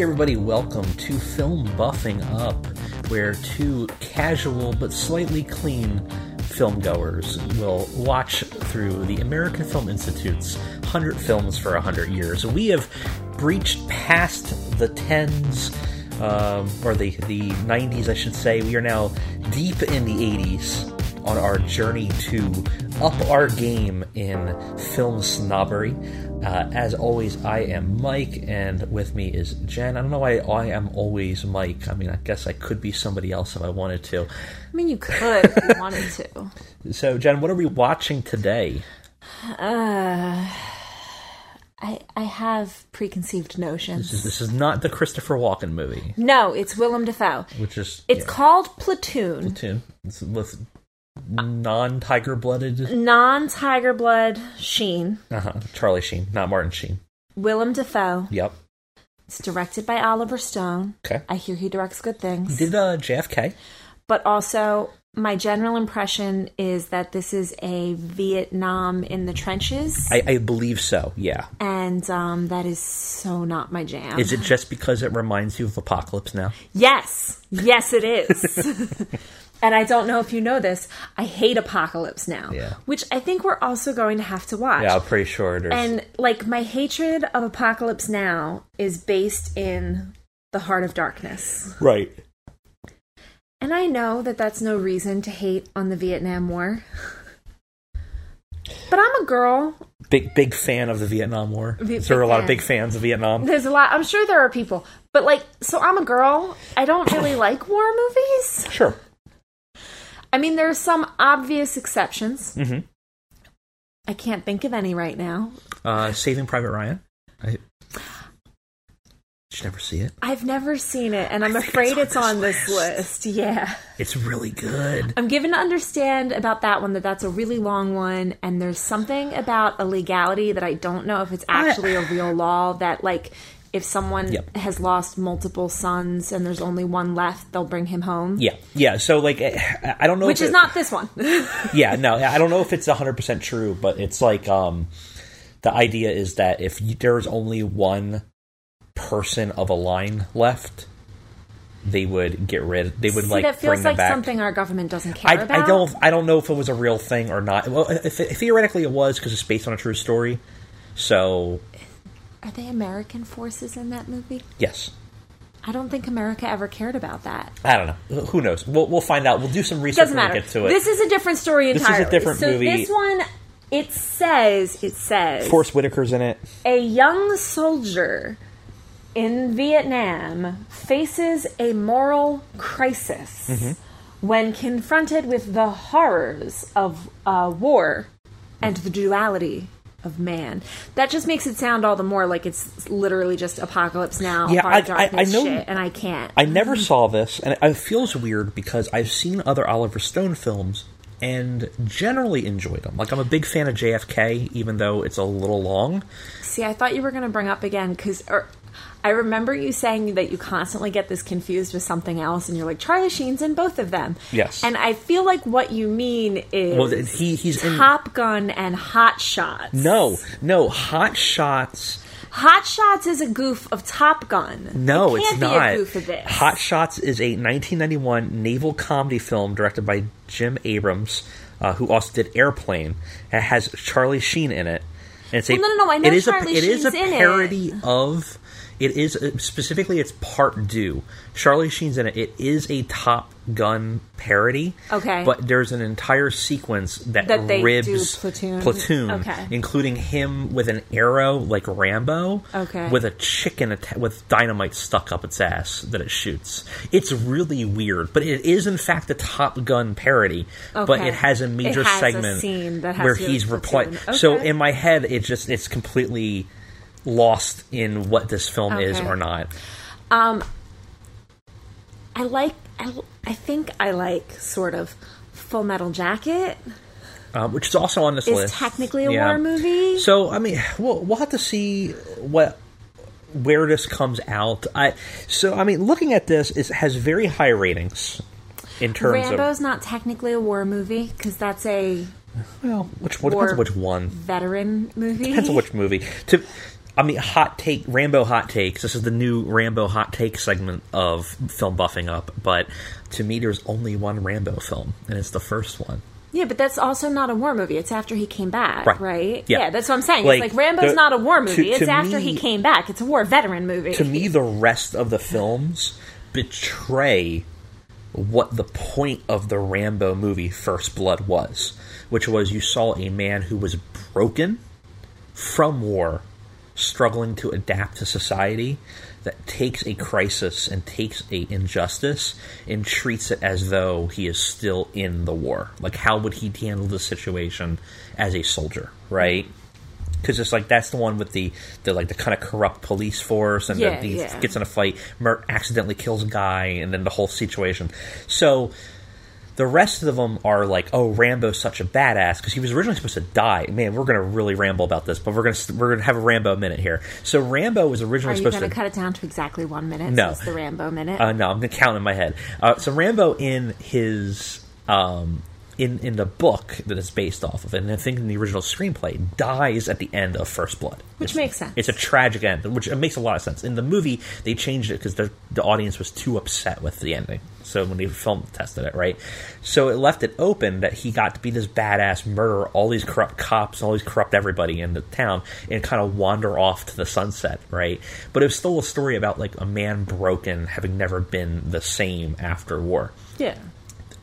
Everybody, welcome to Film Buffing Up, where two casual but slightly clean film goers will watch through the American Film Institute's 100 Films for 100 Years. We have breached past the 10s, um, or the, the 90s, I should say. We are now deep in the 80s on our journey to up our game in film snobbery. Uh, as always, I am Mike, and with me is Jen. I don't know why I am always Mike. I mean, I guess I could be somebody else if I wanted to. I mean, you could if you wanted to. So, Jen, what are we watching today? Uh, I I have preconceived This notions. is, this is not the Christopher Walken movie, No, it's Willem Dafoe. which is It's yeah, called Platoon. Platoon. It's with non-tiger blooded Non Tiger Blood Sheen. uh-huh. Charlie Sheen, not Martin Sheen. Willem Dafoe. Yep. It's directed by Oliver Stone. Okay. I hear he directs good things. Did uh, JFK? but also, my general impression is that this is a Vietnam in the trenches, I, I believe so. Yeah. and um, that is so not my jam. Is it just because it reminds you of Apocalypse Now? Yes, yes, it is. and I don't know if you know this. I hate Apocalypse Now, Yeah. which I think we're also going to have to watch. Yeah, I'm pretty sure there's. And like my hatred of Apocalypse Now is based in the Heart of Darkness. right. And I know that that's no reason to hate on the Vietnam War. But I'm a girl. Big big fan of the Vietnam War. Big- Is there are a big lot of big fans of Vietnam? There's a lot. I'm sure there are people. But like, so I'm a girl. I don't really like war movies. Sure. I mean, there are some obvious exceptions. Mhm. I can't think of any right now. Uh, Saving Private Ryan. I you never see it? I've never seen it, and I'm afraid it's it's on on, this this list. Yeah. It's really good. I'm given to understand about that one that that's a really long one, and there's something about a legality that I don't know if it's actually a real law that, like, if someone Yep. has lost multiple sons and there's only one left, they'll bring him home. Yeah, yeah. So like, I I don't know. Which if is it- not this one. Yeah, no, I don't know if it's 100 percent true, but it's like um, the idea is that if you, there's only one person of a line left, they would get rid. They would See, like that feels like back. something our government doesn't care I, about. I don't I don't know if it was a real thing or not. Well, if, if theoretically it was because it's based on a true story. So Are they American forces in that movie? yes, I don't think America ever cared about that. I don't know. Who knows? We'll we'll find out. We'll do some research Doesn't matter. we get to it. This is a different story entirely. This is a different so movie. this one, it says, it says, Forest Whitaker's in it. a young soldier in Vietnam faces a moral crisis Mm-hmm. when confronted with the horrors of uh, war and the duality of man. That just makes it sound all the more like it's literally just apocalypse now, Yeah, I- I- I know- shit, and I can't. I never saw this, and it feels weird because I've seen other Oliver Stone films and generally enjoyed them. Like I'm a big fan of JFK, even though it's a little long. See, I thought you were going to bring up again because er, I remember you saying that you constantly get this confused with something else, and you're like Charlie Sheen's in both of them. Yes. and I feel like what you mean is Well, he he's in. Top Gun and Hot Shots. No, no, Hot Shots. Hot Shots is a goof of Top Gun. No, it it's not. a goof of this. Hot Shots is a 1991 naval comedy film directed by Jim Abrahams, uh, who also did Airplane. It has Charlie Sheen in it. And it's a, no, no, no, I know it is Charlie a, it is a Sheen's in it. parody of. It is uh, specifically it's part due. Charlie Sheen's in it. It is a Top Gun parody. Okay. but there's an entire sequence that, That ribs Platoon. Platoon, Okay. including him with an arrow like Rambo. Okay. with a chicken atta- with dynamite stuck up its ass that it shoots. It's really weird, but it is in fact a Top Gun parody. Okay. But it has a major has a segment scene that has where to do with he's replying. So in my head, it just it's completely lost in what this film is or not. Um, I like. I, I think I like sort of Full Metal Jacket. Um, which is also on this Is list. technically a Yeah. war movie. So I mean, we'll, we'll have to see what where this comes out. I so I mean, looking at this, it has very high ratings in terms Rambo's not technically a war movie because that's a of well, which what depends on which one. veteran movie. Depends on which movie. To I mean, hot take, Rambo hot takes. This is the new Rambo hot take segment of film buffing up. But to me, there's only one Rambo film, and it's the first one. Yeah, but that's also not a war movie. It's after he came back, Right. right? Yeah. that's what I'm saying. Like, it's like Rambo's the- not a war to- movie. it's to after me- he came back. It's a war veteran movie. To me, the rest of the films betray what the point of the Rambo movie First Blood was, which was you saw a man who was broken from war, struggling to adapt to society, that takes a crisis and takes a injustice and treats it as though he is still in the war. Like how would he handle the situation as a soldier, right? Because it's like that's the one with the the like the kind of corrupt police force, and Yeah, then he yeah. gets in a fight, mur- accidentally kills a guy, and then the whole situation. So the rest of them are like, oh, Rambo's such a badass because he was originally supposed to die. Man, we're gonna really ramble about this, but we're gonna we're gonna have a Rambo minute here. So Rambo was Are originally you supposed going to to cut it down to exactly one minute? No. so the Rambo minute. uh, no, I'm gonna count in my head. Uh, so Rambo in his um, in in the book that it's based off of, and I think in the original screenplay, dies at the end of First Blood, Which It's- makes sense. It's a tragic end, which it makes a lot of sense. In the movie, they changed it because the the audience was too upset with the ending. So when they film tested it, right? So it left it open that he got to be this badass murderer, all these corrupt cops, all these corrupt everybody in the town, and kind of wander off to the sunset, right? But it was still a story about like a man broken, having never been the same after war. yeah.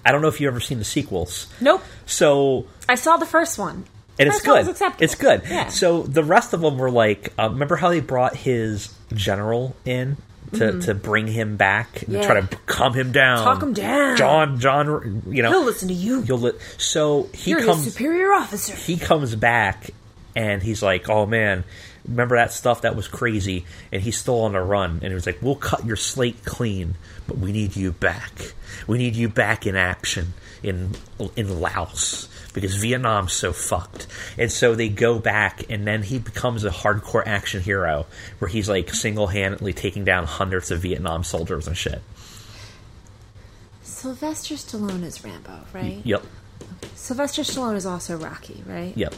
I don't know if you've ever seen the sequels. Nope. So I saw the first one. and it's First one good. acceptable. It's good. Yeah. So the rest of them were like, uh, remember how they brought his general in to, to bring him back and Mm-hmm. Yeah. try to calm him down, Talk him down. John, John, you know, He'll listen to you. You'll li- so he You're comes his superior officer. he comes back and he's like, "Oh man, remember that stuff that was crazy?" And he's still on the run. And he was like, "We'll cut your slate clean, but we need you back. We need you back in action in in Laos." Because Vietnam's so fucked, and so they go back, and then he becomes a hardcore action hero, where he's like single-handedly taking down hundreds of Vietnam soldiers and shit. Sylvester Stallone is Rambo, right? Yep, Sylvester Stallone is also Rocky, right? yep.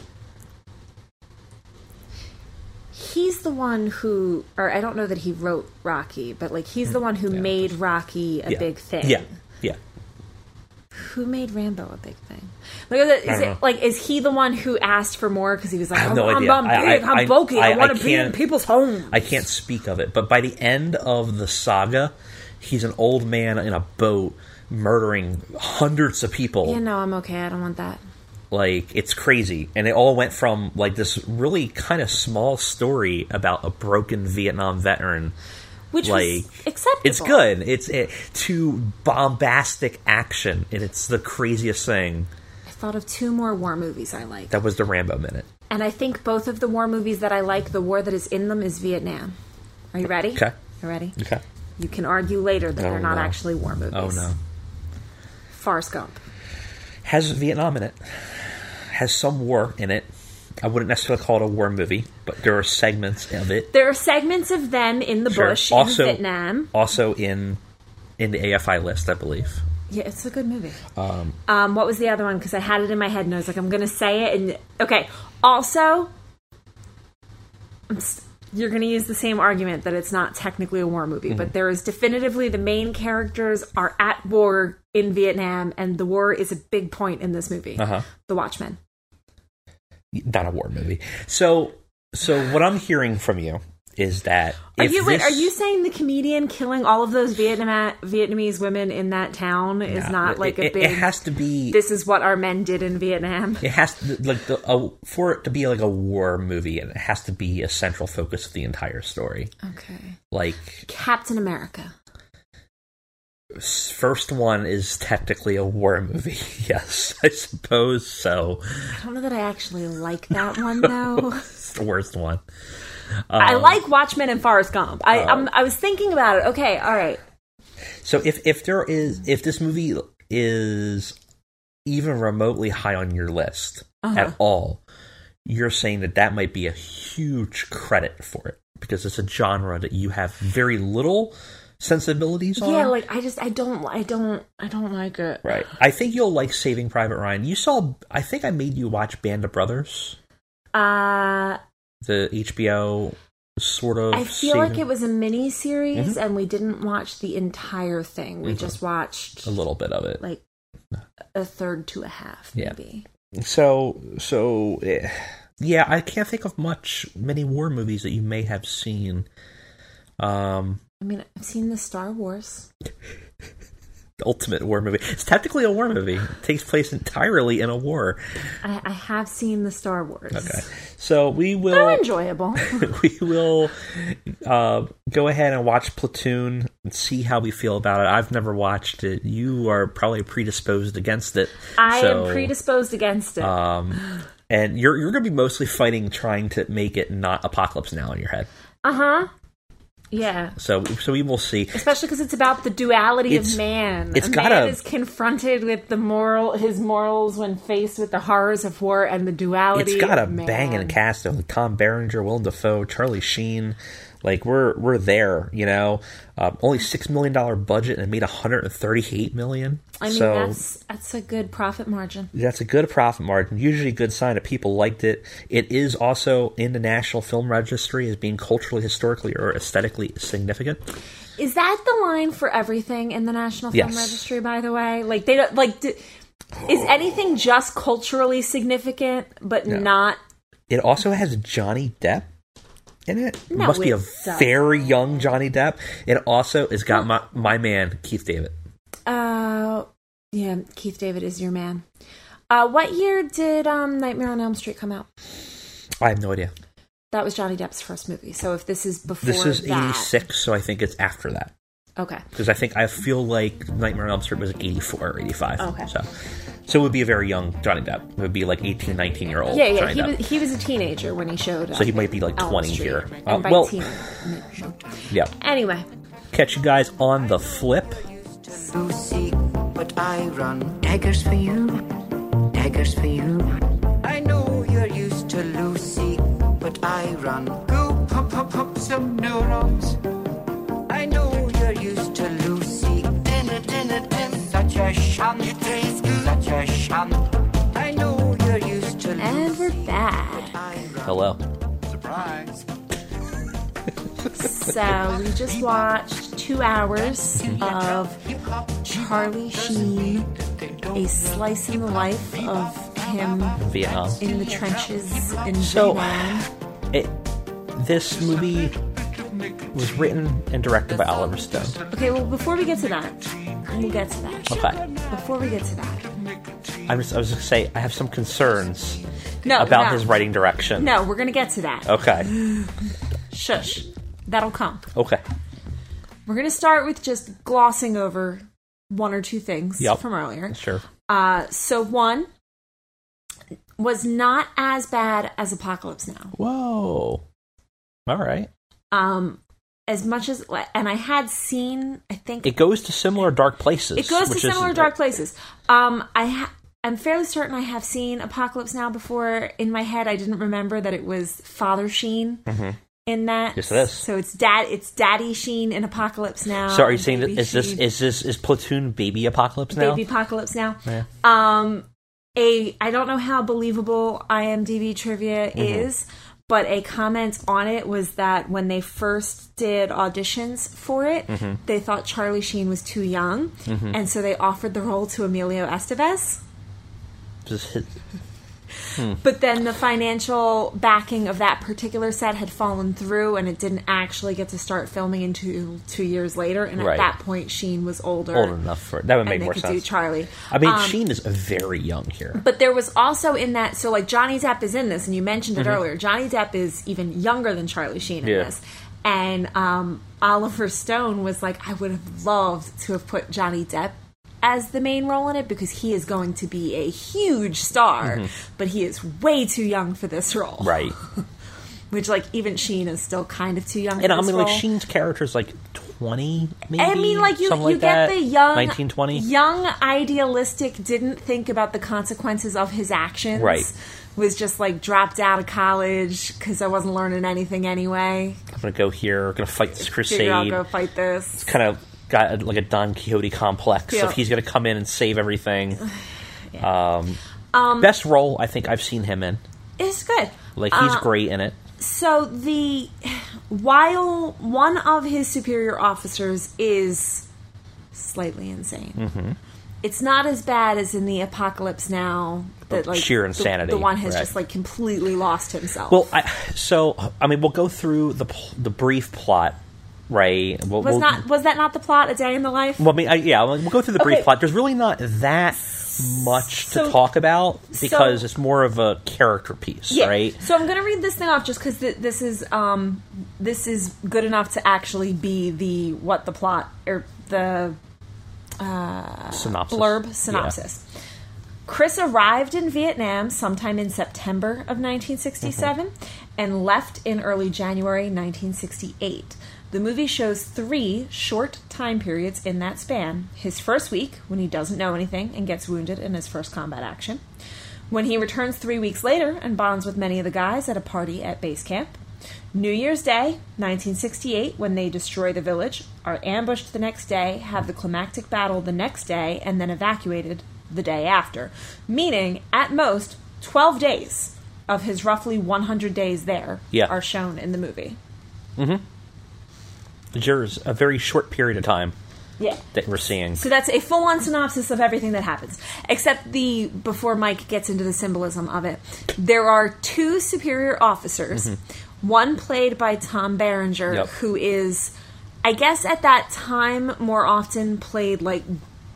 He's the one who, or I don't know that he wrote Rocky, but like he's the one who made Rocky a yeah. big thing. Yeah, yeah. Who made Rambo a big thing? Like, is, it, is like is he the one who asked for more because he was like, I have I'm, no I'm, idea. I'm I- big, I- I'm bulky, I, I- want to be in people's homes. I can't speak of it, but by the end of the saga, he's an old man in a boat murdering hundreds of people. yeah, no, I'm okay. I don't want that. Like it's crazy, and it all went from like this really kind of small story about a broken Vietnam veteran. Which Like acceptable. it's good. It's it, to bombastic action, and it's the craziest thing. I thought of two more war movies I like, That was the Rambo minute. and I think both of the war movies that I like, the war that is in them is Vietnam. Are you ready? Okay. You ready? Okay. You can argue later that Oh, they're not no. actually war oh, movies. Oh no. Forrest Gump. Has Vietnam in it. Has some war in it. I wouldn't necessarily call it a war movie, but there are segments of it. There are segments of them in the Sure. bush Also- in Vietnam. Also in in the AFI list, I believe. Yeah, it's a good movie. Um, um what was the other one? Because I had it in my head and I was like, I'm going to say it. And okay, also, I'm s- you're going to use the same argument that it's not technically a war movie, Mm-hmm. but there is definitively the main characters are at war in Vietnam, and the war is a big point in this movie. Uh-huh. The Watchmen. Not a war movie. So so what I'm hearing from you is that Are you wait? Are you saying the comedian killing all of those Vietnam Vietnamese women in that town is Nah, not like it, a big? It has to be. this is what our men did in Vietnam. it has to like the, a, for it to be like a war movie, and it has to be a central focus of the entire story. Okay. Like Captain America. First one is technically a war movie. yes, I suppose so. I don't know that I actually like that one though. It's the worst one. I Um, like Watchmen and Forrest Gump. I. I'm, I was thinking about it. Okay, all right. So if if there is if this movie is even remotely high on your list Uh-huh. at all, you're saying that that might be a huge credit for it because it's a genre that you have very little sensibilities on. Yeah, like I just I don't I don't I don't like it. right. I think you'll like Saving Private Ryan. You saw. I think I made you watch Band of Brothers, Uh the HBO sort of. I feel like it was a mini series, and we didn't watch the entire thing. We just watched a little bit of it. like a third to a half, Yeah. maybe. So, so eh, yeah, I can't think of much many war movies that you may have seen. Um, I mean, I've seen the Star Wars. the ultimate war movie. It's technically a war movie. It takes place entirely in a war. I, I have seen the Star Wars. Okay, so we They're will enjoyable. we will uh, go ahead and watch Platoon and see how we feel about it. I've never watched it. You are probably predisposed against it. I so, am predisposed against it. Um, and you're you're going to be mostly fighting trying to make it not Apocalypse Now in your head. Uh huh. Yeah. So so we will see. Especially because it's about the duality It's- of man. it's a gotta- man is confronted with the moral, his morals when faced with the horrors of war and the duality. It's got a man. banging cast of Tom Berenger, Willem Dafoe, Charlie Sheen. Like we're we're there, you know. Um, only six million dollar budget and it made 138 million. I mean, so that's that's a good profit margin. that's a good profit margin. Usually a good sign that people liked it. It is also in the National Film Registry as being culturally, historically, or aesthetically significant. Is that the line for everything in the National Film Yes. Registry? By the way, like they don't like. d is anything just culturally significant, but not? It also has Johnny Depp in it. It No, must be a doesn't. very young Johnny Depp. It also has got my my man Keith David. Uh, yeah, Keith David is your man. Uh, what year did um, Nightmare on Elm Street come out? I have no idea. That was Johnny Depp's first movie. So if this is before This is 86, so I think it's after that. okay, Because I think I feel like Nightmare on Elm Street was 84 or 85. Okay. So, so it would be a very young Johnny Depp. It would be like 18, 19 year old yeah, yeah, Johnny he Depp. was he was a teenager when he showed up. So he might be like Elm 20 Street. here. And Uh, by well- teen- yeah. anyway, Catch you guys on the flip. Lucy, but I run daggers for you, daggers for you. I know you're used to Lucy, but I run. Go pump, pump, pump some neurons. I know you're used to Lucy. Dinner, dinner, dinner. Such a sham. It tastes and we're back. I run. Hello. Surprise. So we just watched two hours of Charlie Sheen, a slice in the life of him Vietnam. in the trenches in So- Vietnam. It, this movie was written and directed by Oliver Stone. Okay, well, before we get to that, we'll get to that. Okay. Before we get to that, I'm just, I was going to say, I have some concerns no, about no. his writing direction. No, we're gonna get to that. Okay. Shush, that'll come. Okay. We're gonna start with just glossing over one or two things Yep. from earlier. Sure. Uh, so one was not as bad as Apocalypse Now. Whoa. All right. Um, as much as, and I had seen, I think It goes to similar dark places. It goes to similar dark places. Um, I ha- I'm fairly certain I have seen Apocalypse Now before. In my head, I didn't remember that it was Father Sheen in that. Mm-hmm. Yes, it is. So it's dad. It's Daddy Sheen in Apocalypse Now. So are you saying that is this is this is Platoon baby apocalypse now? Baby Apocalypse Now? Yeah. Um, a I don't know how believable IMDb trivia Mm-hmm. is, but a comment on it was that when they first did auditions for it, Mm-hmm. they thought Charlie Sheen was too young, and so they offered the role to Emilio Estevez. Just hit- But then the financial backing of that particular set had fallen through, and it didn't actually get to start filming until two years later. And Right. at that point, Sheen was older, old enough for that would and make they more could do sense. Charlie. I mean, Um, Sheen is very young here. But there was also in that, so like Johnny Depp is in this, and you mentioned it earlier. Johnny Depp is even younger than Charlie Sheen in Mm-hmm. Yeah. this. And um, Oliver Stone was like, I would have loved to have put Johnny Depp as the main role in it because he is going to be a huge star, but he is way too young for this role. Mm-hmm. Right. Which, like, even Sheen is still kind of too young And I mean, like. Sheen's character is like twenty, maybe. I mean, like you, you like get that. the young, nineteen twenty. young, idealistic. Didn't think about the consequences of his actions. Right. Was just like dropped out of college because I wasn't learning anything anyway. I'm gonna go here. Gonna fight this crusade. Figure I'll go fight this. It's kind of got a, like a Don Quixote complex. Yeah. If he's gonna come in and save everything. um, best role I think I've seen him in. It's good. Like he's Uh, great in it. so the while one of his superior officers is slightly insane. Mm-hmm. It's not as bad as in the apocalypse now that like sheer insanity, The, one has right. just like completely lost himself. Well, I, so I mean, we'll go through the the brief plot, right? We'll, was we'll- not was that not the plot? A day in the life. Well, I mean, I, yeah, we'll go through the brief Okay. plot. There's really not that much to talk about because so- it's more of a character piece, Yeah. right? So I'm going to read this thing off just because th- this is um, this is good enough to actually be the what the plot or the uh, Synopsis. blurb synopsis. Chris arrived in Vietnam sometime in September of 1967 mm-hmm. and left in early January 1968. The movie shows three short time periods in that span. His first week, when he doesn't know anything and gets wounded in his first combat action. When he returns three weeks later and bonds with many of the guys at a party at base camp. New Year's Day, 1968, when they destroy the village, are ambushed the next day, have the climactic battle the next day, and then evacuated the day after. Meaning, at most, 12 days of his roughly 100 days there Yeah. are shown in the movie. Mm-hmm. There's a very short period of time Yeah. that we're seeing. So that's a full on synopsis of everything that happens. Except the before Mike gets into the symbolism of it. There are two superior officers. Mm-hmm. One played by Tom Berenger, Yep. who is I guess at that time more often played like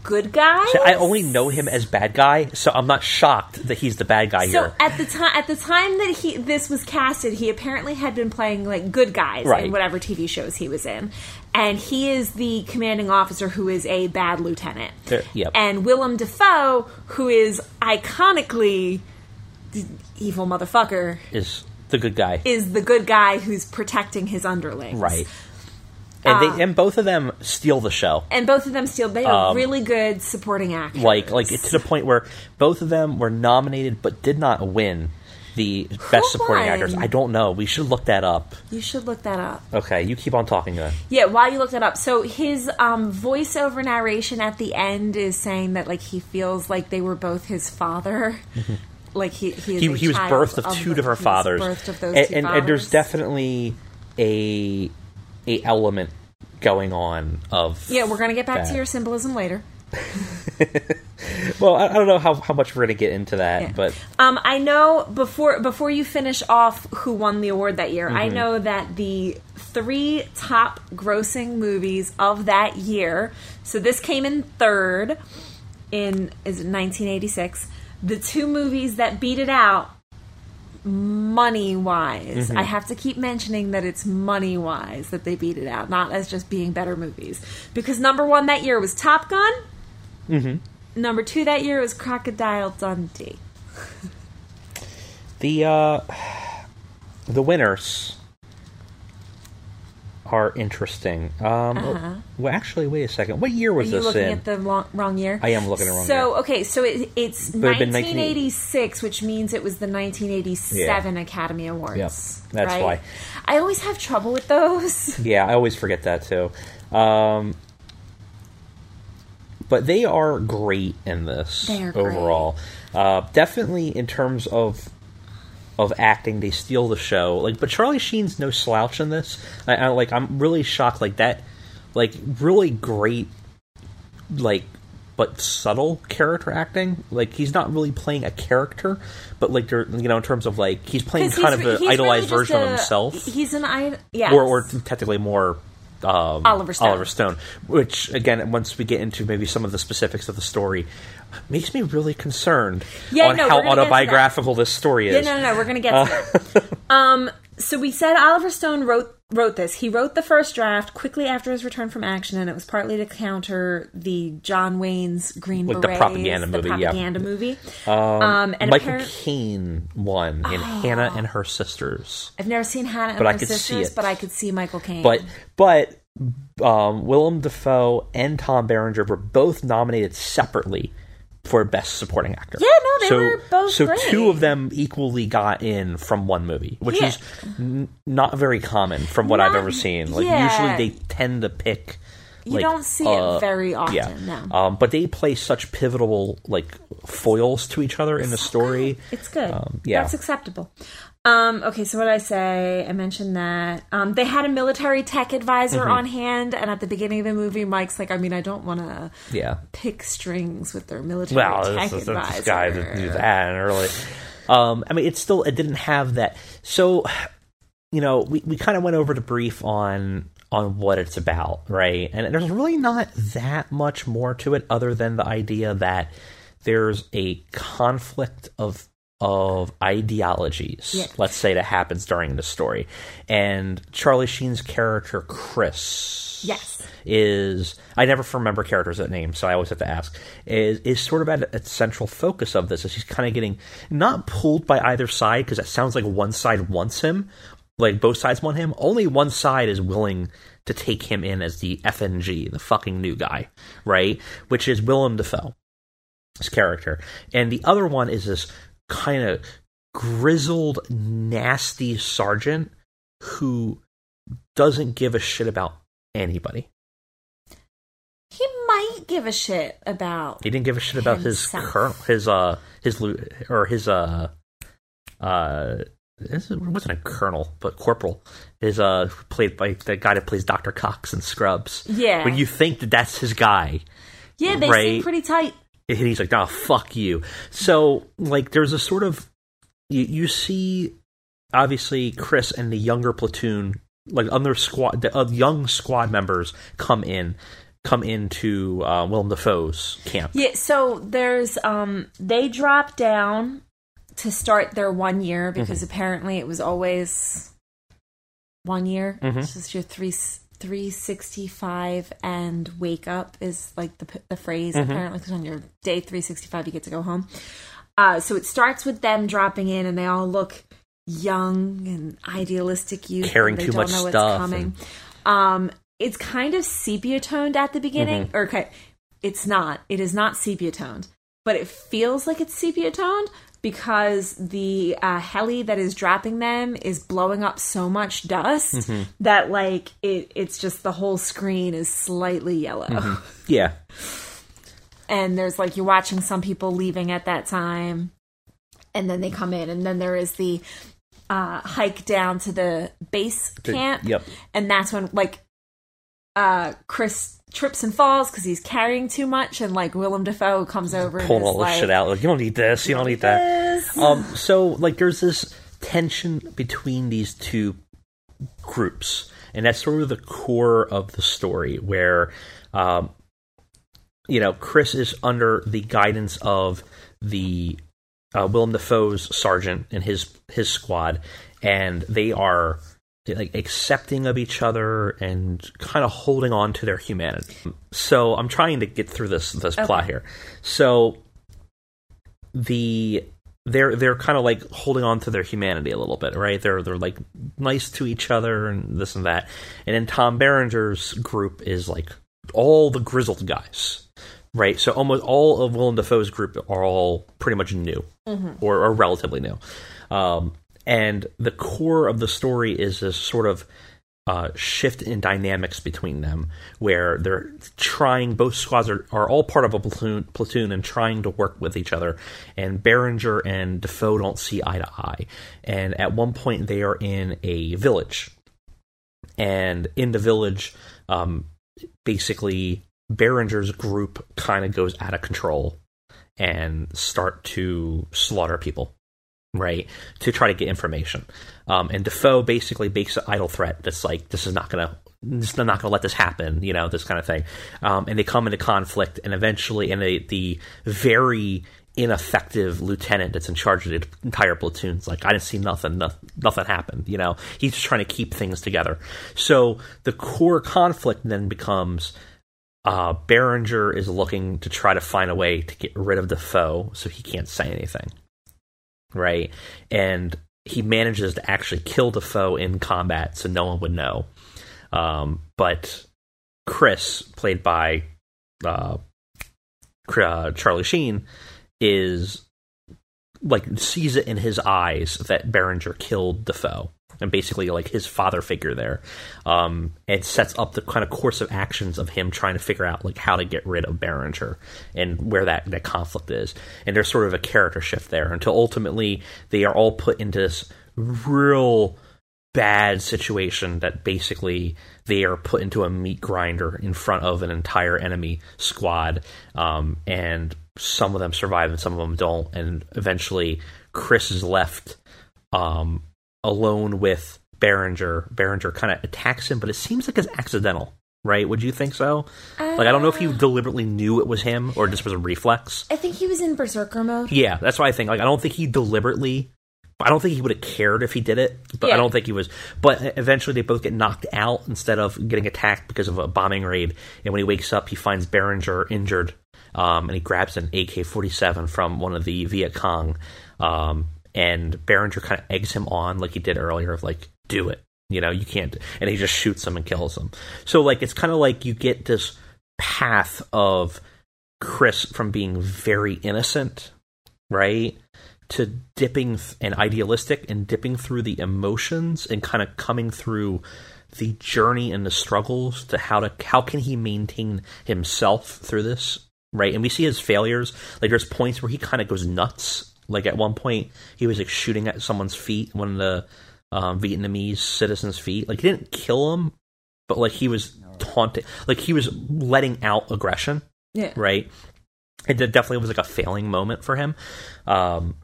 good guy. I only know him as bad guy, so I'm not shocked that he's the bad guy So here. at the time, at the time that he this was casted, he apparently had been playing like good guys Right. in whatever TV shows he was in, and he is the commanding officer who is a bad lieutenant. Uh, yep. And Willem Dafoe, who is iconically evil motherfucker, Is the good guy, is the good guy who's protecting his underlings. right? And Uh, they and both of them steal the show. And both of them steal. they are really good supporting actors. Um, Like like to the point where both of them were nominated but did not win the best supporting won? actors. I don't know. We should look that up. you should look that up. Okay, you keep on talking then. Yeah, while you look that up, so his um, voiceover narration at the end is saying that like he feels like they were both his father. Like he he, is Mm-hmm. he, a he was child birthed of, two the- different he was fathers, Birthed of those and, two and, and there's fathers. definitely a a element going on of yeah. We're gonna get back to your symbolism later. Well, I, I don't know how, how much we're going to get into that, Yeah. but Um, I know before before you finish off who won the award that year, Mm-hmm. I know that the three top grossing movies of that year. So this came in third in is it 1986. The two movies that beat it out money wise. Mm-hmm. I have to keep mentioning that it's money wise that they beat it out, not as just being better movies. Because number 1 that year was Top Gun. Mm-hmm. Number 2 that year was Crocodile Dundee. the uh, the winners are interesting. Um, Well, actually, wait a second. What year was Uh-huh. Are you this looking in? at the wrong, wrong year? I am looking at the wrong so, year. okay, so it, it's But it'd been 1986, which means it was the 1987 Academy Awards. Yep, that's right? why. I always have trouble with those. Yeah, I always forget that too. Um, but they are great in this They are great. overall. Uh, definitely in terms of of acting, they steal the show. Like, but Charlie Sheen's no slouch in this. I, I like. I'm really shocked. Like that. Like really great. Like. But subtle character acting, like he's not really playing a character, but like you know in terms of like he's playing kind he's of an idolized really version of himself He's an I yeah. or, or technically more um, Oliver Stone. Oliver Stone, which again, once we get into maybe some of the specifics of the story, makes me really concerned Yeah, on no, how we're gonna get to that. autobiographical this story Yeah, is. no, no, no. We're gonna get to that. Um, so we said Oliver Stone wrote wrote this. He wrote the first draft quickly after his return from action, and it was partly to counter the John Wayne's Green Like the propaganda movie, yeah. propaganda movie. Um, and Michael Caine won in Hannah and Her Sisters, I've never seen Hannah and But I Her could see Sisters, it. but I could see Michael Caine. but but um, Willem Dafoe and Tom Berenger were both nominated separately for Best Supporting Actor. Yeah, no, they so, were both So great. two of them equally got in from one movie, which Yeah. is n- not very common from what I've ever seen. Like yeah. usually they tend to pick. You like, don't see uh, it very often. Yeah, No. um, but they play such pivotal like foils to each other in the story. It's good. Um, yeah. That's acceptable. Um, okay, so what did I say? I mentioned that um, they had a military tech advisor Mm-hmm. on hand, and at the beginning of the movie, Mike's like, "I mean, I don't want to Yeah. pick strings with their military Well, tech this, advisor." this guy didn't do that early. Um, I mean, it still it didn't have that. So, you know, we, we kind of went over the brief on on what it's about, right? And there's really not that much more to it other than the idea that there's a conflict of of ideologies, Yeah. let's say that happens during the story. And Charlie Sheen's character Chris Yes. is I never remember characters at names, so I always have to ask. Is is sort of at a central focus of this? Is he's kind of getting not pulled by either side because it sounds like one side wants him, like both sides want him. Only one side is willing to take him in as the FNG, the fucking new guy, right? Which is Willem Dafoe, his character, and the other one is this kind of grizzled, nasty sergeant who doesn't give a shit about anybody. He might give a shit about. He didn't give a shit about his Himself. colonel, his uh, his or his uh, uh, this wasn't a colonel, but corporal. is uh, played by the guy that plays Doctor Cox in Scrubs. Yeah. when you think that that's his guy, Yeah, they Right. seem pretty tight. and he's like, "Nah, fuck you." So, like, there's a sort of you, you see, obviously, Chris and the younger platoon, like other squad, the uh, young squad members come in, come into uh, Willem Dafoe's camp. Yeah, so there's um they drop down to start their one year because Mm-hmm. apparently it was always one year. Mhm. It's just your three three sixty five and wake up is like the the phrase Mm-hmm. apparently because on your day three sixty five you get to go home. Uh, so it starts with them dropping in and they all look young and idealistic youth. Carrying and they too much stuff coming. Um, it's kind of sepia toned at the beginning. Mm-hmm. Or, okay, it's not. It is not sepia toned, but it feels like it's sepia toned because the uh, heli that is dropping them is blowing up so much dust Mm-hmm. that like it, it's just the whole screen is slightly yellow. Mm-hmm. Yeah, And there's like you're watching some people leaving at that time, and then they come in, and then there is the uh, hike down to the base camp. yep. And that's when like uh, Chris trips and falls because he's carrying too much, and like Willem Dafoe comes over and pulling all this like, shit out. Like, you don't need this. You don't need that. Um, so like there's this tension between these two groups, and that's sort of the core of the story, where um, you know Chris is under the guidance of the uh, Willem Dafoe's sergeant and his his squad, and they are like accepting of each other and kind of holding on to their humanity. So I'm trying to get through this this plot here. So the they're they're kind of like holding on to their humanity a little bit, right? They're they're like nice to each other and this and that. And then Tom Berenger's group is like all the grizzled guys, right? So almost all of Willem Dafoe's group are all pretty much new or, or relatively new. Um, and the core of the story is this sort of uh, shift in dynamics between them, where they're trying. Both squads are, are all part of a platoon, platoon and trying to work with each other. And Berenger and Dafoe don't see eye to eye. And at one point, they are in a village, and in the village, um, basically Berenger's group kind of goes out of control and start to slaughter people right to try to get information. Um, and Dafoe basically makes an idle threat that's like this is not gonna this is not gonna let this happen you know this kind of thing. Um, and they come into conflict and eventually and the, the very ineffective lieutenant that's in charge of the entire platoon's like i didn't see nothing no, nothing happened you know? He's just trying to keep things together. So the core conflict then becomes uh, Berenger is looking to try to find a way to get rid of Dafoe so he can't say anything. Right? And he manages to actually kill Dafoe in combat so no one would know. Um, but Chris, played by uh, uh, Charlie Sheen, is like sees it in his eyes that Berenger killed Dafoe and basically like his father figure there um, and sets up the kind of course of actions of him trying to figure out like how to get rid of Berenger and where that, that conflict is. And there's sort of a character shift there until ultimately they are all put into this real bad situation that basically they are put into a meat grinder in front of an entire enemy squad, um, and some of them survive and some of them don't, and eventually Chris is left um, alone with Berenger. Berenger kind of attacks him, but it seems like it's accidental. Right? Would you think so? Uh, like, I don't know if he deliberately knew it was him or just was a reflex. I think he was in berserker mode. Yeah, that's why I think. Like, I don't think he deliberately I don't think he would have cared if he did it, but Yeah. I don't think he was. But eventually, they both get knocked out instead of getting attacked because of a bombing raid. And when he wakes up, he finds Berenger injured, um, and he grabs an AK forty seven from one of the Viet Cong. Um, and Berenger kind of eggs him on, like he did earlier, of like, "Do it." You know, you can't. And he just shoots him and kills him. So, like, it's kind of like you get this path of Chris from being very innocent, right? to dipping th- and idealistic and dipping through the emotions and kind of coming through the journey and the struggles to how to how can he maintain himself through this right and we see his failures like there's points where he kind of goes nuts like at one point he was like shooting at someone's feet one of the um, vietnamese citizens feet like he didn't kill him but like he was taunting like he was letting out aggression Yeah. right it definitely was like a failing moment for him um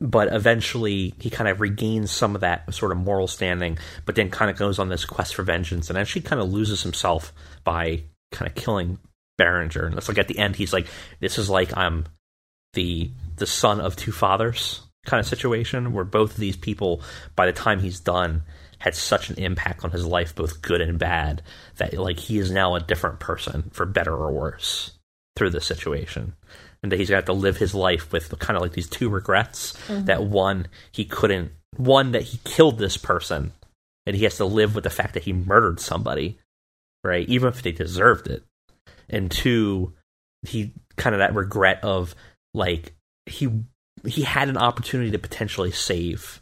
but eventually he kind of regains some of that sort of moral standing, but then kind of goes on this quest for vengeance and actually kind of loses himself by kind of killing Berenger. And it's like at the end, he's like, "This is like I'm the the son of two fathers." Kind of situation where both of these people, by the time he's done, had such an impact on his life, both good and bad, that like he is now a different person for better or worse through this situation and that he's got to live his life with kind of like these two regrets mm-hmm. that one he couldn't one that he killed this person and he has to live with the fact that he murdered somebody right even if they deserved it and two he kind of that regret of like he he had an opportunity to potentially save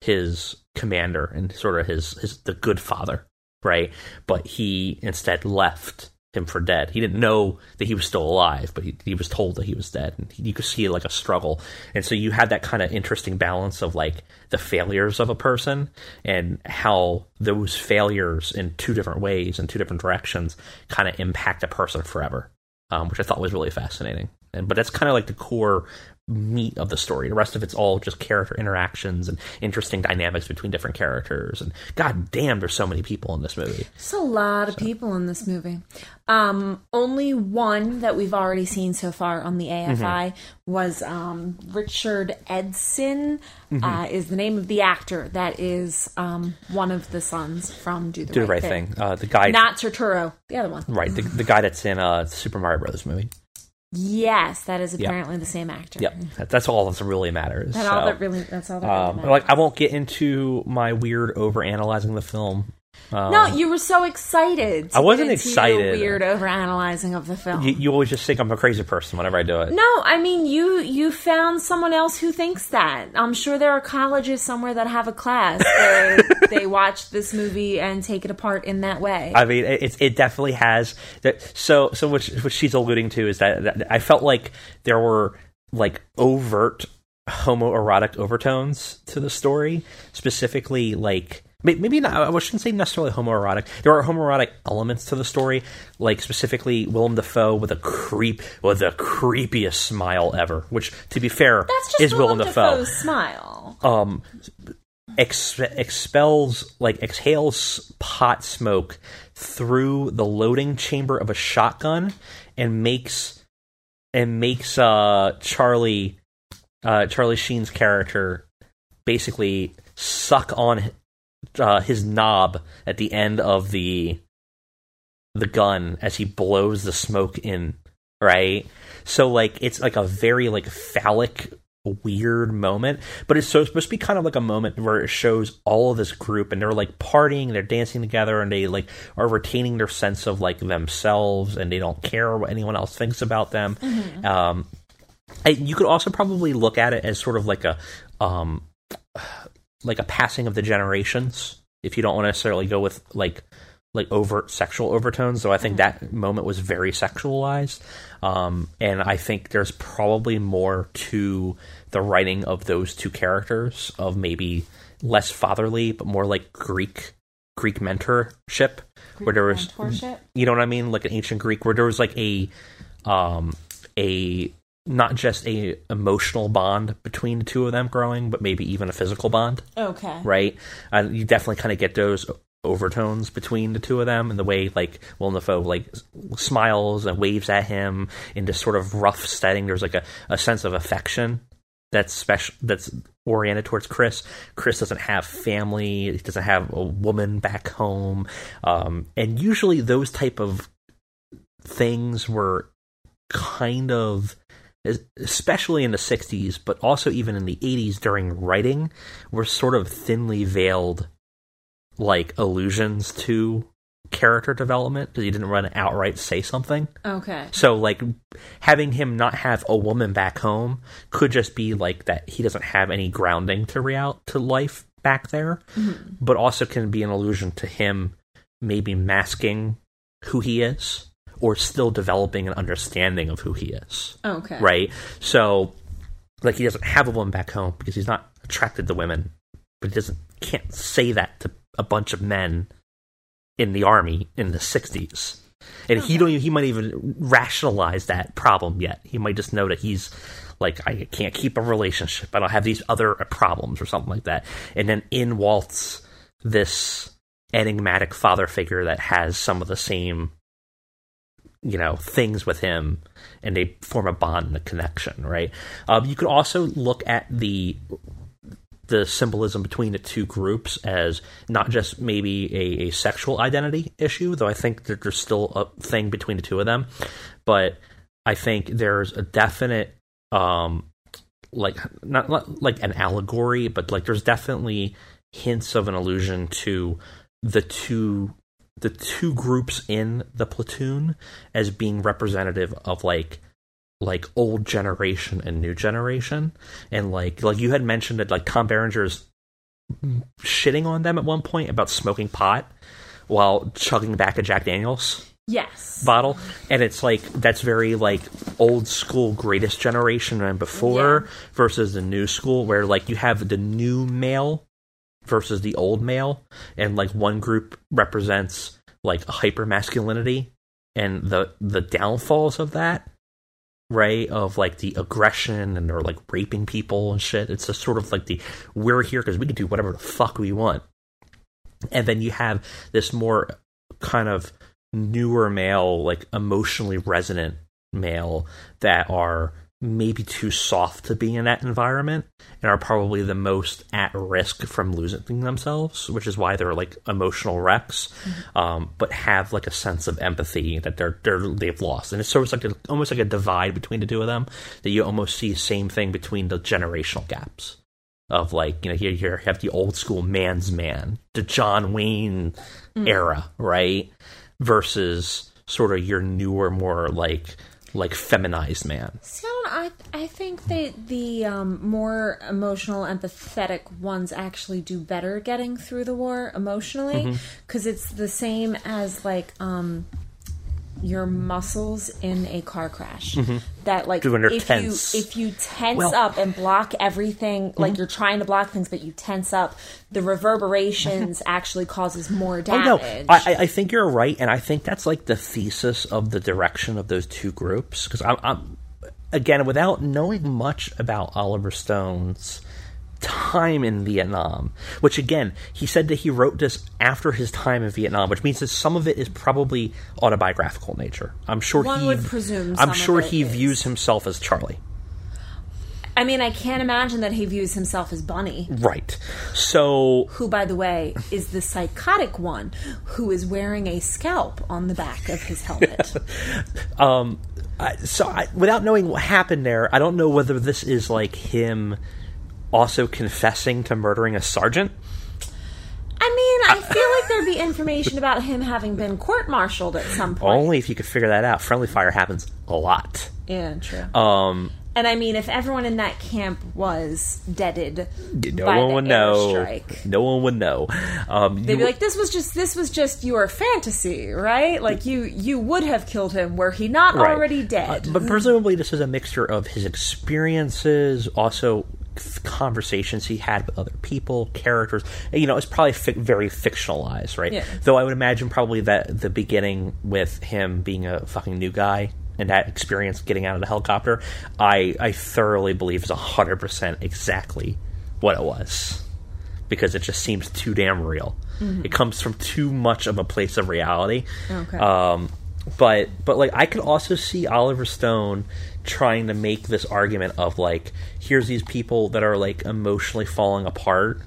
his commander and sort of his his the good father right? But he instead left him for dead. He didn't know that he was still alive but he, he was told that he was dead. And you could see like a struggle. And so you had that kind of interesting balance of like the failures of a person and how those failures in two different ways in two different directions kind of impact a person forever um, which i thought was really fascinating and but that's kind of like the core meat of the story. The rest of it's all just character interactions and interesting dynamics between different characters. And god damn, there's so many people in this movie. There's a lot of people in this movie. Um, only one that we've already seen so far on the AFI Mm-hmm. was um, Richard Edson. Mm-hmm. Uh, is the name of the actor that is um, one of the sons from Do the, Do the right thing. Uh, the guy, Not Turturro, the other one. right? The, the guy that's in uh, Super Mario Brothers movie. Yes, that is apparently the same actor. Yep, that, that's all that really matters. That so, all that really that's all that really um, matters. like I won't get into my weird over analyzing the film. Um, no, you were so excited. I wasn't excited. Weird overanalyzing of the film. you, you always just think I'm a crazy person whenever I do it. No, I mean you you found someone else who thinks that. I'm sure there are colleges somewhere that have a class where they watch this movie and take it apart in that way. I mean, it, it- it definitely has. That, so, so what, what she's alluding to is that, that I felt like there were like overt homoerotic overtones to the story, specifically like maybe not. I shouldn't say necessarily homoerotic. There are homoerotic elements to the story, like specifically Willem Dafoe with a creep with the creepiest smile ever. Which, to be fair, That's just is Willem Willem Dafoe Dafoe's smile. um ex- expels like exhales pot smoke through the loading chamber of a shotgun and makes and makes uh Charlie uh Charlie Sheen's character basically suck on uh, his knob at the end of the the gun as he blows the smoke in right? So like it's like a very like phallic weird moment but it's so supposed to be kind of like a moment where it shows all of this group and they're like partying they're dancing together and they like are retaining their sense of like themselves and they don't care what anyone else thinks about them. Um I, you could also probably look at it as sort of like a um like a passing of the generations if you don't want to necessarily go with like like overt sexual overtones though i think that moment was very sexualized. Um, and i think there's probably more to the writing of those two characters of maybe less fatherly, but more like Greek Greek mentorship, where there was Mentorship? you know what I mean, like an ancient Greek, where there was like a um a not just a emotional bond between the two of them growing, but maybe even a physical bond Okay. right? Uh, you definitely kind of get those overtones between the two of them, and the way like Willem Dafoe like smiles and waves at him in this sort of rough setting. There's like a, a sense of affection that's special that's oriented towards Chris. Chris doesn't have family. He doesn't have a woman back home, um, and usually those type of things were kind of especially in the 60s but also even in the 80s during writing were sort of thinly veiled like allusions to character development because he didn't run outright say something. Okay. so like having him not have a woman back home could just be like that he doesn't have any grounding to real to life back there, mm-hmm. but also can be an allusion to him maybe masking who he is or still developing an understanding of who he is. Oh, okay. Right? So like he doesn't have a woman back home because he's not attracted to women, but he doesn't can't say that to a bunch of men in the army in the 60s. And he don't. even- He might even rationalize that problem yet. He might just know that he's like, I can't keep a relationship. I don't have these other problems or something like that. And then in waltz this enigmatic father figure that has some of the same, you know, things with him, and they form a bond and a connection. Right. Um, you could also look at the the symbolism between the two groups as not just maybe a, a sexual identity issue, though I think that there's still a thing between the two of them. But I think there's a definite, um, like not, not like an allegory, but like there's definitely hints of an allusion to the two the two groups in the platoon as being representative of like like old generation and new generation. And like like you had mentioned that like tom berenger's shitting on them at one point about smoking pot while chugging back a jack daniels Yes. bottle. And it's like that's very like old school greatest generation and before versus the new school where like you have the new male versus the old male and like one group represents like hyper masculinity and the the downfalls of that right of like the aggression and they're like raping people and shit. It's just sort of like the we're here because we can do whatever the fuck we want. And then you have this more kind of newer male like emotionally resonant male that are maybe too soft to be in that environment and are probably the most at risk from losing themselves which is why they're like emotional wrecks um, but have like a sense of empathy that they're, they're they've lost. And it's sort of like a, almost like a divide between the two of them that you almost see the same thing between the generational gaps of like you know here you have the old school man's man the john wayne era right? Versus sort of your newer more like like feminized man So I I think that the um, more emotional, empathetic ones actually do better getting through the war emotionally Mm-hmm. because it's the same as like um, your muscles in a car crash. That like When they're if Mm-hmm. tense. you if you tense Well- Mm-hmm. up and block everything, like you're trying to block things, but you tense up, the reverberations actually causes more Oh damage. no, I, I- I think you're right, and I think that's like the thesis of the direction of those two groups. Because I'm, I'm, again, without knowing much about Oliver Stone's time in Vietnam, which again, he said that he wrote this after his time in Vietnam, which means that some of it is probably autobiographical in nature. I'm sure One he, would presume I'm sure he is. views himself as Charlie. I mean, I can't imagine that he views himself as Bunny. Right. So who, by the way, is the psychotic one who is wearing a scalp on the back of his helmet. Um, I, so I, without knowing what happened there, I don't know whether this is like him also confessing to murdering a sergeant. I mean, I feel like there'd be information about him having been court-martialed at some point. Only if you could figure that out. Friendly fire happens a lot. Yeah, true. Um, and I mean, if everyone in that camp was deaded, no one would know. airstrike, No one would know. Um, They'd be like, "This was just this was just your fantasy, right? Like you you would have killed him were he not Right. already Uh, dead." but presumably, this is a mixture of his experiences, also conversations he had with other people, characters. You know, it's probably fi- very fictionalized, right? Yeah. Though I would imagine probably that the beginning with him being a fucking new guy and that experience getting out of the helicopter, I I thoroughly believe is hundred percent exactly what it was because it just seems too damn real. It comes from too much of a place of reality. Okay. Um, but but like I could also see Oliver Stone trying to make this argument of like here's these people that are like emotionally falling apart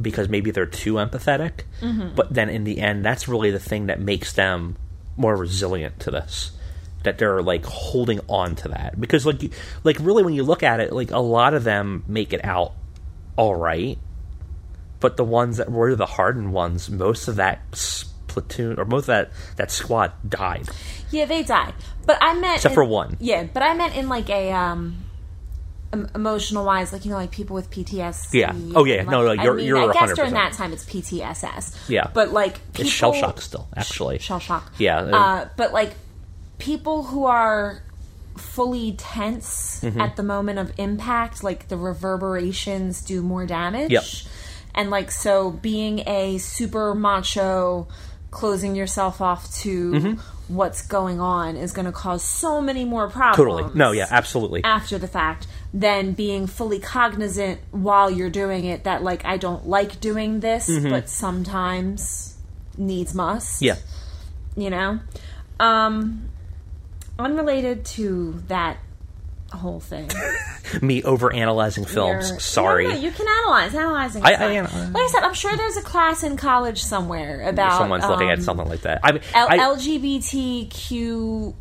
because maybe they're too empathetic. Mm-hmm. But then in the end that's really the thing that makes them more resilient to this that they're like holding on to that. Because like you- like really when you look at it like a lot of them make it out all right but the ones that were the hardened ones most of that platoon or most of that that squad died Yeah, they died. But I meant Except in- for one. Yeah, but I meant in like a um emotional wise, like you know, like people with PTSD. Yeah. Oh, yeah. No, like, no, you're- I mean, you're I guess 100%. during that time it's PTSS. Yeah. But like people, it's shell shock still actually Shell shock. Yeah, uh, Uh, but like people who are fully tense Mm-hmm. at the moment of impact, like the reverberations do more damage. Yep. And like so being a super macho closing yourself off to what's going on is going to cause so many more problems. Mm-hmm. totally no yeah absolutely After the fact, than being fully cognizant while you're doing it that like I don't like doing this, but sometimes needs must Mm-hmm. yeah you know um unrelated to that whole thing. Me over analyzing films. You're- sorry. no, no, you can analyze analyzing I- I am- like i said i'm sure there's a class in college somewhere about someone's looking at um, something like that. I, mean, L- I lgbtq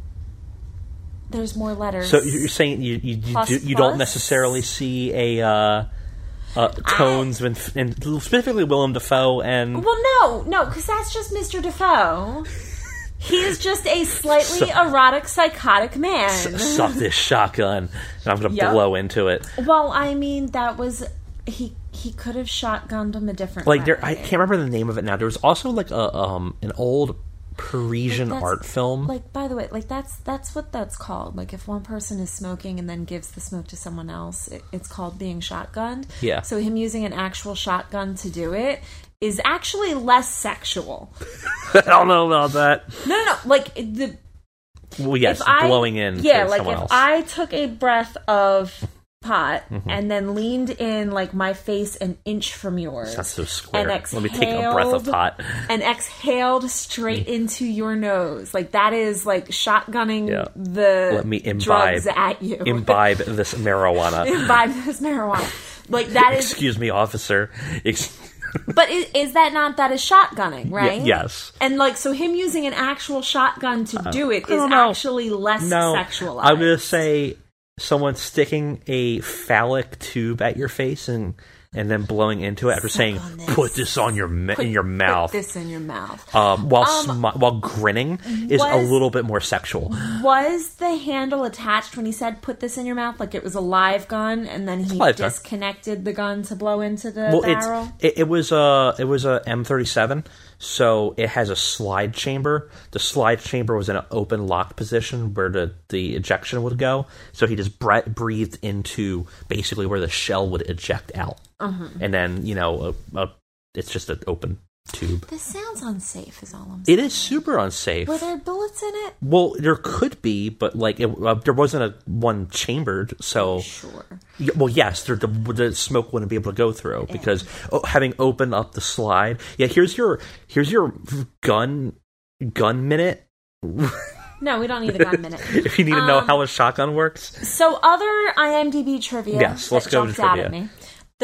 there's more letters. So you're saying you you, you, Plus, do, you don't necessarily see a uh, uh, tones when and specifically Willem Dafoe and well no no because that's just mr Dafoe he's just a slightly So- erotic psychotic man suck this shotgun and I'm gonna Yep. blow into it well i mean that was he he could have shotgunned him a different like way. there I can't remember the name of it now there was also like a um an old Parisian That's- art film Like by the way, like that's that's what that's called. Like if one person is smoking and then gives the smoke to someone else, it, it's called being shotgunned. Yeah. So him using an actual shotgun to do it is actually less sexual. I don't know about that No, no, no. Like the well yes if I blowing in yeah, like if else. I took a breath of pot Mm-hmm. and then leaned in like my face an inch from yours. That's so square. and exhaled, Let me take a breath of pot. and exhaled straight into your nose. Like that is like shotgunning Yeah. the Let me imbibe- drugs at you. Imbibe this marijuana. imbibe this marijuana. Like that is, Excuse me, officer. Ex- but is, is that not that is shotgunning, right? yes. And like so, him using an actual shotgun to uh, do it is know. actually less No, sexualized. I'm gonna say someone sticking a phallic tube at your face and and then blowing into it after saying this. "Put this on your ma- in your mouth," Put this in your mouth. um, while smi- while grinning is a little bit more sexual. Was the handle attached when he said "put this in your mouth"? Like it was a live gun, and then he live gun. disconnected the gun to blow into the Well, barrel. it, it was a it was a M37, so it has a slide chamber. The slide chamber was in an open lock position where the the ejection would go. So he just bre- breathed into basically where the shell would eject out, Uh-huh. and then you know a, a, it's just an open tube. This sounds unsafe. Is all I'm saying. It is super unsafe. Were there bullets in it? well, there could be, but like it, uh, there wasn't a one chambered, so Sure. Yeah, well, yes, there, the, the smoke wouldn't be able to go through because oh, having opened up the slide. Yeah, here's your here's your gun gun minute. No, we don't need a gun minute. If you need to know Um, how a shotgun works, So, other IMDb trivia Yes, let's go to trivia.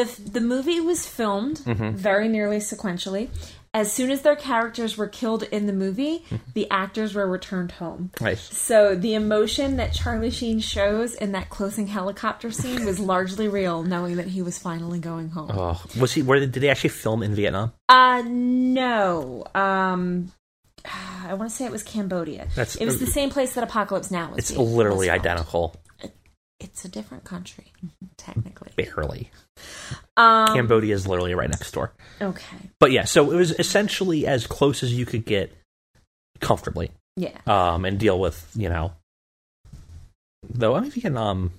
The the movie was filmed Mm-hmm. very nearly sequentially. As soon as their characters were killed in the movie, Mm-hmm. the actors were returned home. nice. So the emotion that Charlie Sheen shows in that closing helicopter scene was largely real, knowing that he was finally going home. Oh, was he? Where did they actually film in Vietnam? Uh no. Um I want to say it was Cambodia. That's- it was the same place that Apocalypse Now was. It's being- literally was identical, It's a different country, technically. barely. Um, Cambodia is literally right next door. okay. But yeah, so it was essentially as close as you could get comfortably, Yeah. um, and deal with you know. Though I mean, Vietnam,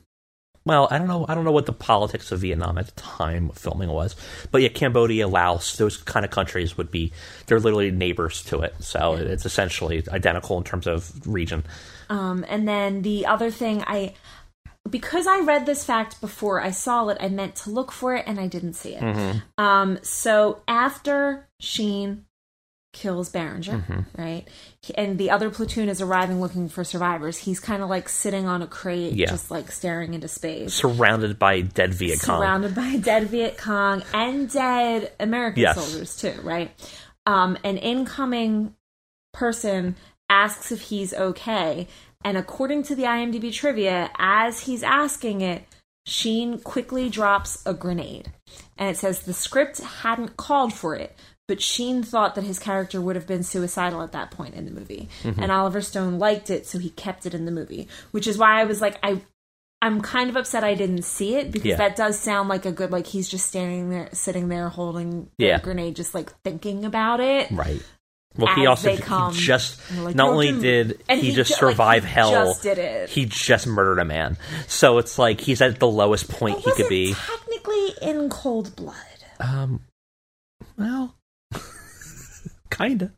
well, I don't know. I don't know what the politics of Vietnam at the time of filming was, but yeah, Cambodia, Laos, those kind of countries would be they're literally neighbors to it, so it's essentially identical in terms of region. Um, and then the other thing I because I read this fact before I saw it, I meant to look for it and I didn't see it. Mm-hmm. Um, so after Sheen kills Berenger, Mm-hmm. right, and the other platoon is arriving looking for survivors, he's kind of like sitting on a crate, Yeah. just like staring into space. Surrounded by dead Viet Cong. Surrounded by dead Viet Cong and dead American Yes. soldiers too, right? Um, an incoming person asks if he's okay, and according to the IMDb trivia, as he's asking it, Sheen quickly drops a grenade, and it says the script hadn't called for it. But Sheen thought that his character would have been suicidal at that point in the movie, Mm-hmm. and Oliver Stone liked it, so he kept it in the movie. Which is why I was like, I I'm kind of upset I didn't see it because Yeah. that does sound like a good like he's just standing there sitting there holding the Yeah. grenade just like thinking about it. Right. Well, he also he just like, not only did he, he just ju- like, survive he hell, just he just murdered a man. So it's like he's at the lowest point he could be. technically in cold blood. Um, well, kinda.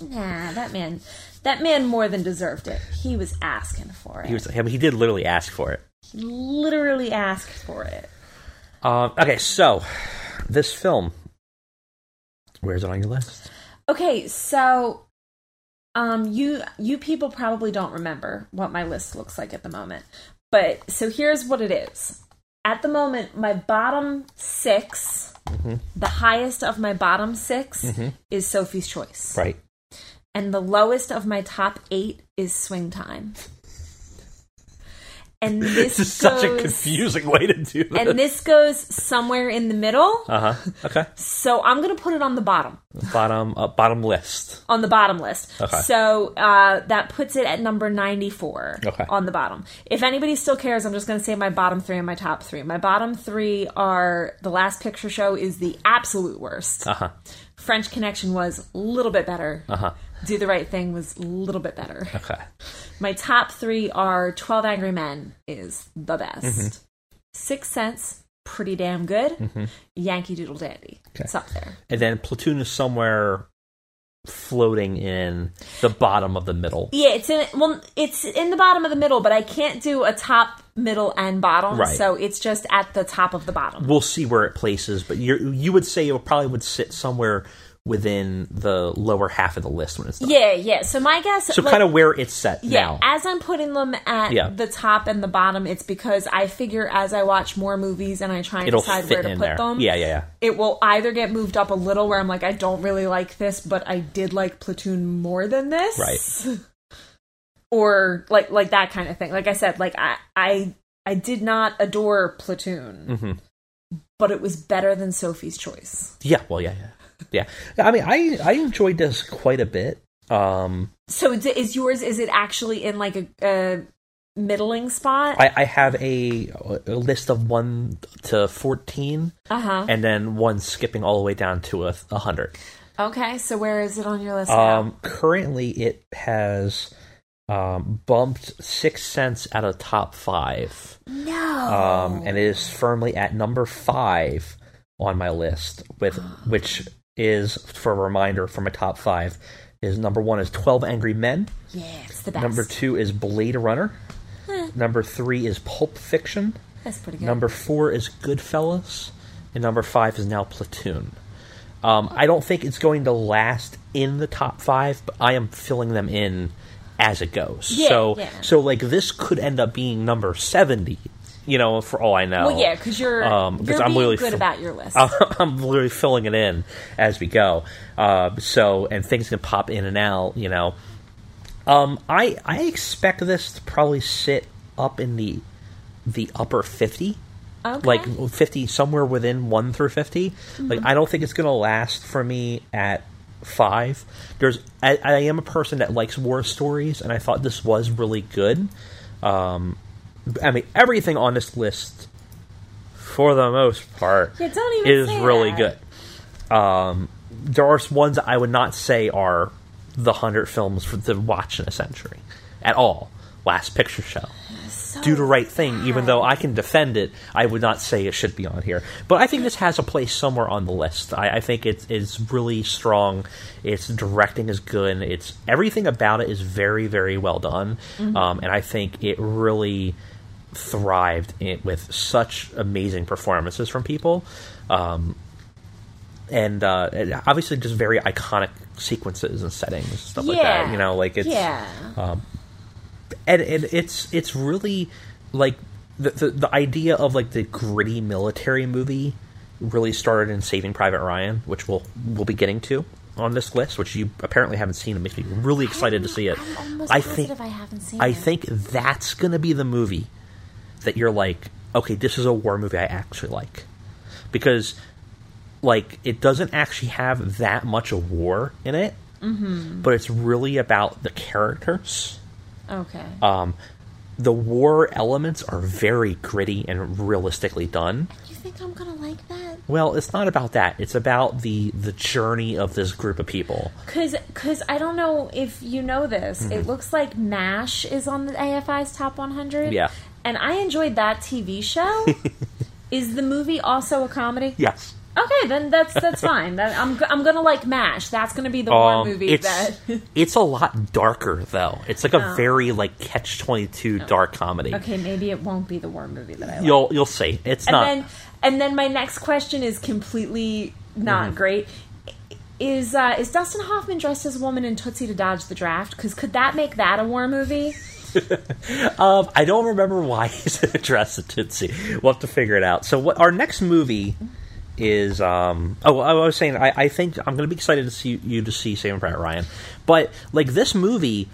Nah, that man that man more than deserved it. He was asking for it. He was. I mean, he did literally ask for it. He literally asked for it. Um, okay, so this film, where's it on your list? Okay, so um you you people probably don't remember what my list looks like at the moment. But so here's what it is. At the moment, my bottom 6, the highest of my bottom 6 is Sophie's Choice. Right. And the lowest of my top 8 is Swing Time. And this, This is such a confusing way to do this. And this goes somewhere in the middle. uh huh. Okay. So I'm going to put it on the bottom. Bottom uh, bottom list. on the bottom list. Okay. So uh, that puts it at number 94 Okay. on the bottom. If anybody still cares, I'm just going to say my bottom three and my top three. My bottom three are The Last Picture Show is the absolute worst. Uh huh. French Connection was a little bit better. Uh huh. Do the Right Thing was a little bit better. Okay. My top three are 12 Angry Men is the best. Mm-hmm. Sixth Sense, pretty damn good. Yankee Doodle Dandy. It's up there. And then Platoon is somewhere floating in the bottom of the middle. Yeah, it's in well, it's in the bottom of the middle, but I can't do a top, middle, and bottom. Right. So it's just at the top of the bottom. We'll see where it places, but you you would say it probably would sit somewhere within the lower half of the list when it's done. Yeah, yeah. So my guess, So like, kind of where it's set yeah. now. As I'm putting them at Yeah. the top and the bottom, it's because I figure as I watch more movies and I try and It'll decide where to put there. them. Yeah, yeah, yeah. It will either get moved up a little, where I'm like, I don't really like this, but I did like Platoon more than this, Right. or like like that kind of thing. Like I said, like I I I did not adore Platoon, Mm-hmm. but it was better than Sophie's Choice. Yeah, well, yeah, yeah, yeah. I mean, I I enjoyed this quite a bit. Um, So is yours? Is it actually in like a, a middling spot? I, I have a, a list of one to fourteen, Uh huh. and then one skipping all the way down to a, a hundred. Okay, so where is it on your list now? Um, currently, it has um, bumped Sixth Sense out of top five, No. um, and it is firmly at number five on my list. With which is, for a reminder, from a top five, is number one is Twelve Angry Men. yeah, it's the best. Number two is Blade Runner. Number three is Pulp Fiction. That's pretty good. Number four is Goodfellas, and number five is now Platoon. Um, I don't think it's going to last in the top five, but I am filling them in as it goes. Yeah, so, yeah. so like this could end up being number seventy. You know, for all I know. well, yeah, because you're Um, you're I'm literally good fi- about your list. I'm literally filling it in as we go. Uh, so, and things can pop in and out. You know, um, I I expect this to probably sit up in the the upper fifty okay. like 50 somewhere within 1 through 50 like i don't think it's going to last for me at 5 there's I, I am a person that likes war stories and i thought this was really good um i mean everything on this list for the most part Yeah, is really that. good um there are ones that i would not say are the 100 films for to watch in a century at all last picture show do the right thing. Even though I can defend it, I would not say it should be on here. But I think this has a place somewhere on the list. I, I think it's it's really strong. Its directing is good. It's everything about it is very very well done, Mm-hmm. um, and I think it really thrived in, with such amazing performances from people. Um, and uh, and obviously, just very iconic sequences and settings and stuff like that. You know, like it's yeah. and, and it's it's really like the, the the idea of like the gritty military movie really started in Saving Private Ryan, which we'll we'll be getting to on this list, which you apparently haven't seen. It makes me really excited to see it. I think I haven't seen I it. think that's going to be the movie that you're like, okay, this is a war movie I actually like because like it doesn't actually have that much of war in it, mm-hmm. but it's really about the characters Okay. um, the war elements are very gritty and realistically done. you think I'm gonna like that? Well, it's not about that. It's about the the journey of this group of people. Cause, cause I don't know if you know this. Mm-hmm. It looks like Mash is on the AFI's top 100. Yeah. And I enjoyed that TV show. is the movie also a comedy? Yes. Okay, then that's that's fine. That, I'm I'm gonna like Mash. That's gonna be the Um, movie it's that. it's a lot darker though. It's like a very like catch twenty two dark comedy. okay, maybe it won't be the war movie that I like. You'll you'll see. It's and not. then and then my next question is completely not Mm-hmm. great. Is uh, is Dustin Hoffman dressed as a woman in Tootsie to dodge the draft? Because could that make that a war movie? Um, I don't remember why he's dressed as Tootsie. We'll have to figure it out. So, what our next movie is? Um, oh, I was saying, I, I think I'm going to be excited to see you to see Saving Private Ryan, but like this movie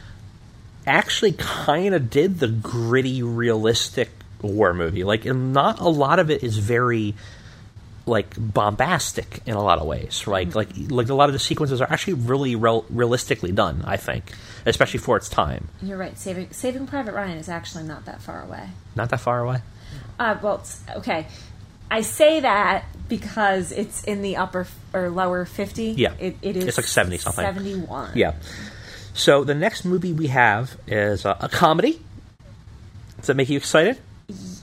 actually kind of did the gritty, realistic war movie. Like, not a lot of it is very like bombastic in a lot of ways. Like, like, like a lot of the sequences are actually really real, realistically done. I think, especially for its time. You're right. Saving Saving Private Ryan is actually not that far away. Not that far away. Uh, well, okay. I say that because it's in the upper or lower fifty. Yeah. it, it is. It's like 70 something. Seventy-one. Yeah. So the next movie we have is uh, a comedy. Does that make you excited?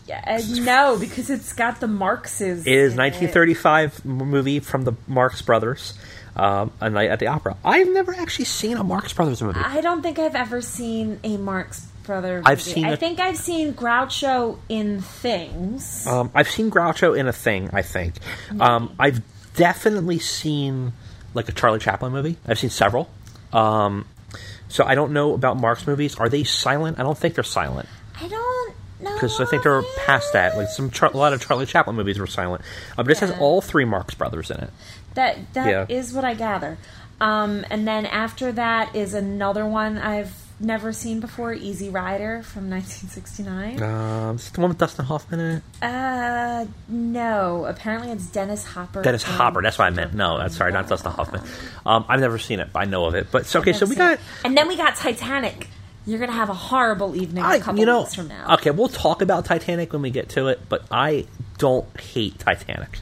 Yeah, uh, no, because it's got the Marxes. It is in 1935 m- movie from the Marx Brothers, um, A Night at the Opera. I've never actually seen a Marx Brothers movie. I don't think I've ever seen a Marx Brother. I've seen I a- think I've seen Groucho in things. Um, I've seen Groucho in a thing. I think um, I've definitely seen like a Charlie Chaplin movie. I've seen several. Um, so I don't know about Marx movies. Are they silent? I don't think they're silent. Because I think they're past that. Like some, Char- a lot of Charlie Chaplin movies were silent, uh, but this has Yeah. all three Marx Brothers in it. That that is Yeah. what I gather. Um, and then after that is another one I've never seen before, Easy Rider from 1969. Um, is it the one with Dustin Hoffman in it? Uh, no. Apparently it's Dennis Hopper. Dennis and- Hopper. That's what I meant. No, that's sorry, not Dustin Hoffman. Um, I've never seen it, but I know of it. But so, okay, so we got. And then we got Titanic. You're gonna have a horrible evening I, a couple you know, weeks from now. okay, we'll talk about Titanic when we get to it, but I don't hate Titanic.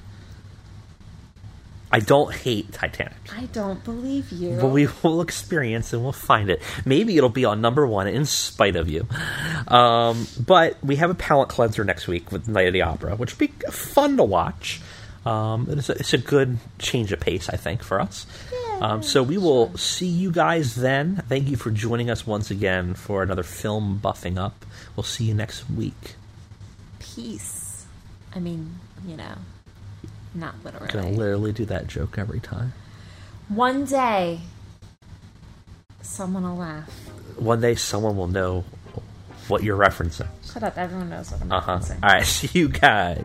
I don't hate Titanic. I don't believe you. But we will experience and we'll find it. Maybe it'll be on number one in spite of you. Um, but we have a palate cleanser next week with Night of the Opera, which will be fun to watch. Um, it's, a, it's a good change of pace, I think, for us. Um, so we will see you guys then. Thank you for joining us once again for another film buffing up. We'll see you next week. Peace. I mean, you know, not literally. Gonna literally do that joke every time. One day, someone will laugh. One day someone will know what you're referencing. Shut up! Everyone knows what I'm Uh huh. referencing. All right, see you guys.